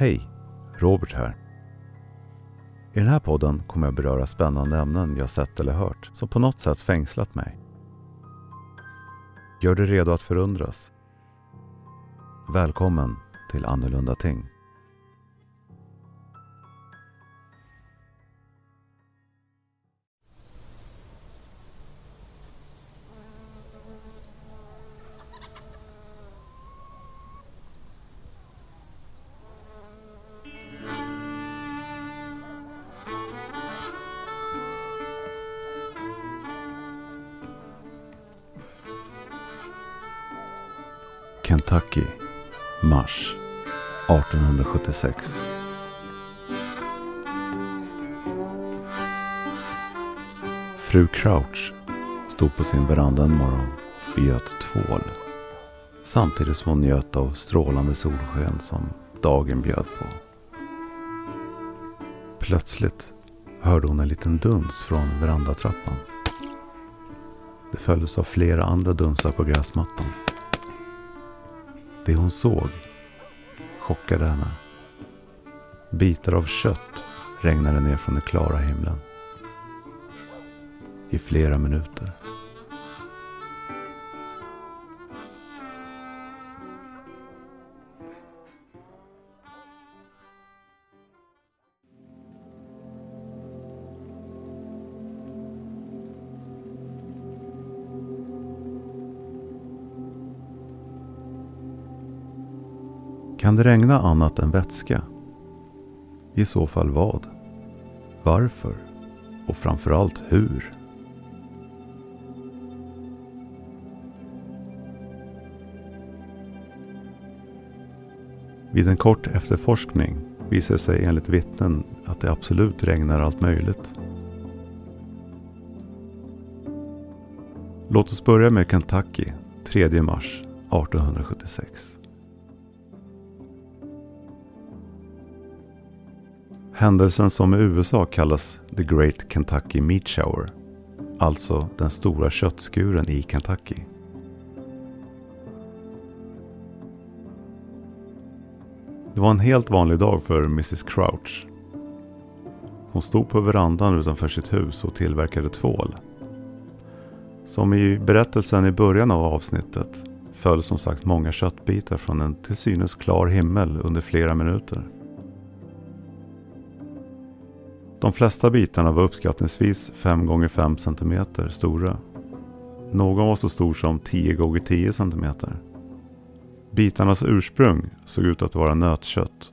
Hej! Robert här. I den här podden kommer jag beröra spännande ämnen jag sett eller hört som på något sätt fängslat mig. Gör dig redo att förundras. Välkommen till Annorlunda Ting. Kentucky, mars 1876. Fru Crouch stod på sin veranda en morgon och göt tvål. Samtidigt som hon njöt av strålande solsken som dagen bjöd på. Plötsligt hörde hon en liten duns från verandatrappan. Det följdes av flera andra dunsar på gräsmattan. Det hon såg chockade henne. Bitar av kött regnade ner från den klara himlen. I flera minuter. Kan det regna annat än vätska? I så fall vad? Varför? Och framförallt hur? Vid en kort efterforskning visar det sig enligt vittnen att det absolut regnar allt möjligt. Låt oss börja med Kentucky 3 mars 1876. Händelsen som i USA kallas The Great Kentucky Meat Shower. Alltså den stora köttskuren i Kentucky. Det var en helt vanlig dag för Mrs Crouch. Hon stod på verandan utanför sitt hus och tillverkade tvål. Som i berättelsen i början av avsnittet föll som sagt många köttbitar från en till synes klar himmel under flera minuter. De flesta bitarna var uppskattningsvis 5 x 5 cm stora. Någon var så stor som 10 x 10 cm. Bitarnas ursprung såg ut att vara nötkött.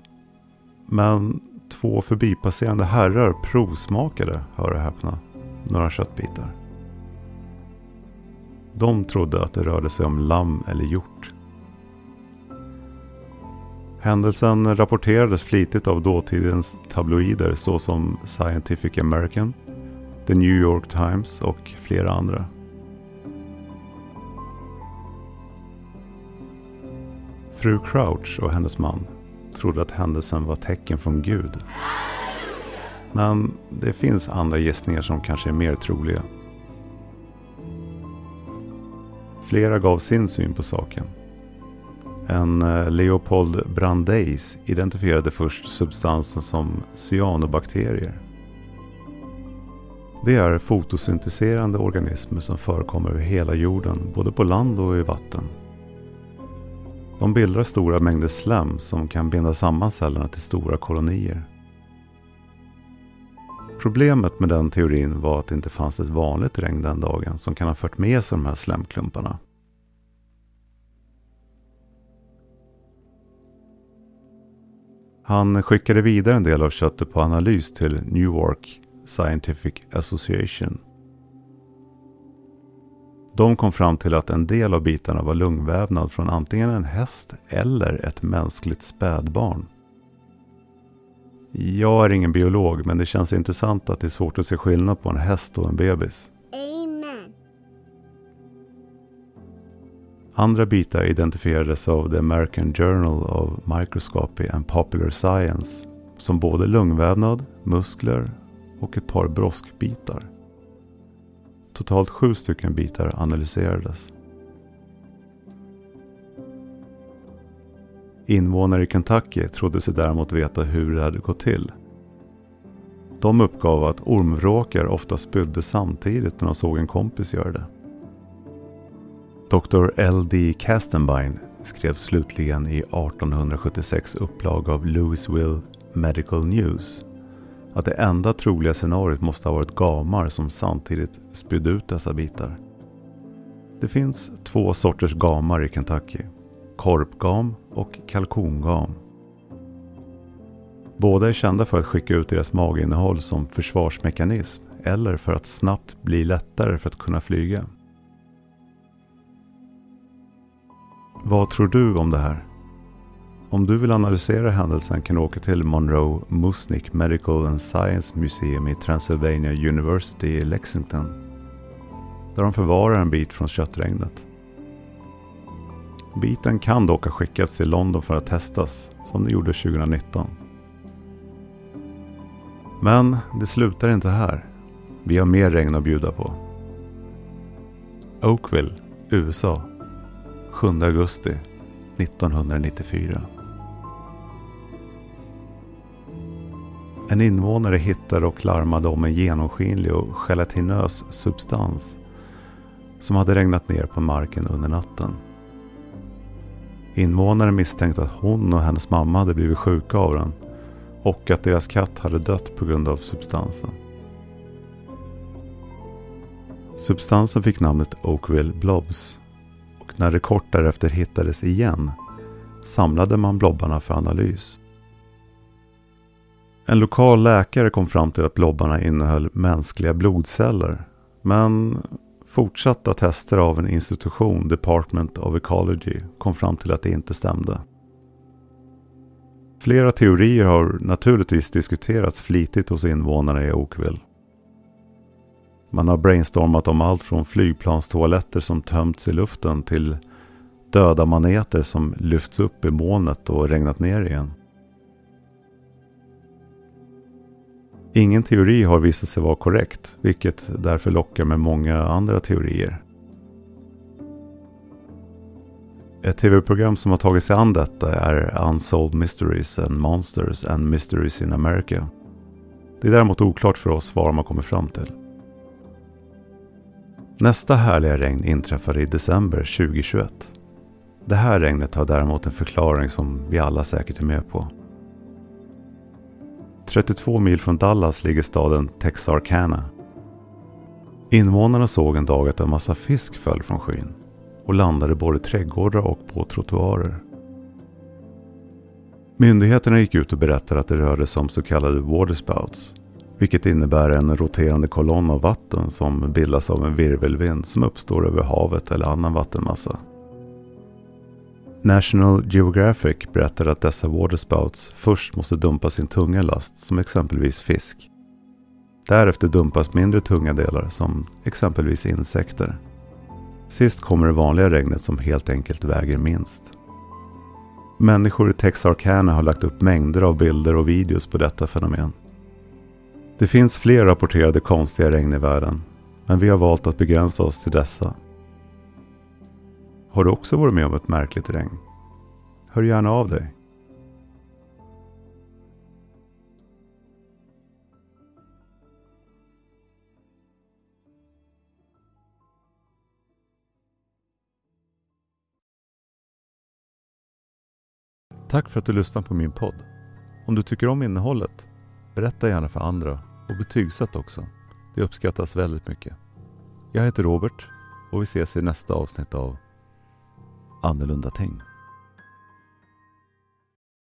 Men två förbipasserande herrar provsmakade, hör och häpna, några köttbitar. De trodde att det rörde sig om lamm eller hjort. Händelsen rapporterades flitigt av dåtidens tabloider såsom Scientific American, The New York Times och flera andra. Fru Crouch och hennes man trodde att händelsen var tecken från Gud. Men det finns andra gissningar som kanske är mer troliga. Flera gav sin syn på saken. En eh, Leopold Brandeis identifierade först substansen som cyanobakterier. Det är fotosyntiserande organismer som förekommer över hela jorden, både på land och i vatten. De bildar stora mängder slem som kan binda samman cellerna till stora kolonier. Problemet med den teorin var att det inte fanns ett vanligt regn den dagen som kan ha fört med sig de här slemklumparna. Han skickade vidare en del av köttet på analys till Newark Scientific Association. De kom fram till att en del av bitarna var lungvävnad från antingen en häst eller ett mänskligt spädbarn. Jag är ingen biolog men det känns intressant att det är svårt att se skillnad på en häst och en bebis. Andra bitar identifierades av The American Journal of Microscopy and Popular Science som både lungvävnad, muskler och ett par broskbitar. Totalt sju stycken bitar analyserades. Invånare i Kentucky trodde sig däremot veta hur det hade gått till. De uppgav att ormvråkar ofta spydde samtidigt när de såg en kompis göra det. Dr. L.D. Castenbine skrev slutligen i 1876 upplag av Louisville Medical News att det enda troliga scenariot måste ha varit gamar som samtidigt spydde ut dessa bitar. Det finns två sorters gamar i Kentucky. Korpgam och kalkongam. Båda är kända för att skicka ut deras maginnehåll som försvarsmekanism eller för att snabbt bli lättare för att kunna flyga. Vad tror du om det här? Om du vill analysera händelsen kan du åka till Monroe Musnick Medical and Science Museum i Transylvania University i Lexington. Där de förvarar en bit från köttregnet. Biten kan dock ha skickats till London för att testas, som det gjorde 2019. Men det slutar inte här. Vi har mer regn att bjuda på. Oakville, USA. 7 augusti 1994. En invånare hittade och larmade om en genomskinlig och gelatinös substans som hade regnat ner på marken under natten. Invånaren misstänkte att hon och hennes mamma hade blivit sjuka av den och att deras katt hade dött på grund av substansen. Substansen fick namnet Oakville Blobs och när det kort därefter hittades igen samlade man blobbarna för analys. En lokal läkare kom fram till att blobbarna innehöll mänskliga blodceller. Men fortsatta tester av en institution, Department of Ecology, kom fram till att det inte stämde. Flera teorier har naturligtvis diskuterats flitigt hos invånarna i Oakville. Man har brainstormat om allt från flygplanstoaletter som tömts i luften till döda maneter som lyfts upp i molnet och regnat ner igen. Ingen teori har visat sig vara korrekt, vilket därför lockar med många andra teorier. Ett tv-program som har tagit sig an detta är Unsolved Mysteries and Monsters and Mysteries in America. Det är däremot oklart för oss vad de har kommit fram till. Nästa härliga regn inträffade i december 2021. Det här regnet har däremot en förklaring som vi alla säkert är med på. 32 mil från Dallas ligger staden Texarkana. Invånarna såg en dag att en massa fisk föll från skyn och landade både i trädgårdar och på trottoarer. Myndigheterna gick ut och berättade att det rörde sig om så kallade waterspouts, vilket innebär en roterande kolonn av vatten som bildas av en virvelvind som uppstår över havet eller annan vattenmassa. National Geographic berättar att dessa waterspouts först måste dumpa sin tunga last som exempelvis fisk. Därefter dumpas mindre tunga delar som exempelvis insekter. Sist kommer det vanliga regnet som helt enkelt väger minst. Människor i Texarkana har lagt upp mängder av bilder och videos på detta fenomen. Det finns fler rapporterade konstiga regn i världen, men vi har valt att begränsa oss till dessa. Har du också varit med om ett märkligt regn? Hör gärna av dig. Tack för att du lyssnar på min podd. Om du tycker om innehållet, berätta gärna för andra och betygsätt också. Det uppskattas väldigt mycket. Jag heter Robert och vi ses i nästa avsnitt av Annorlunda tänk.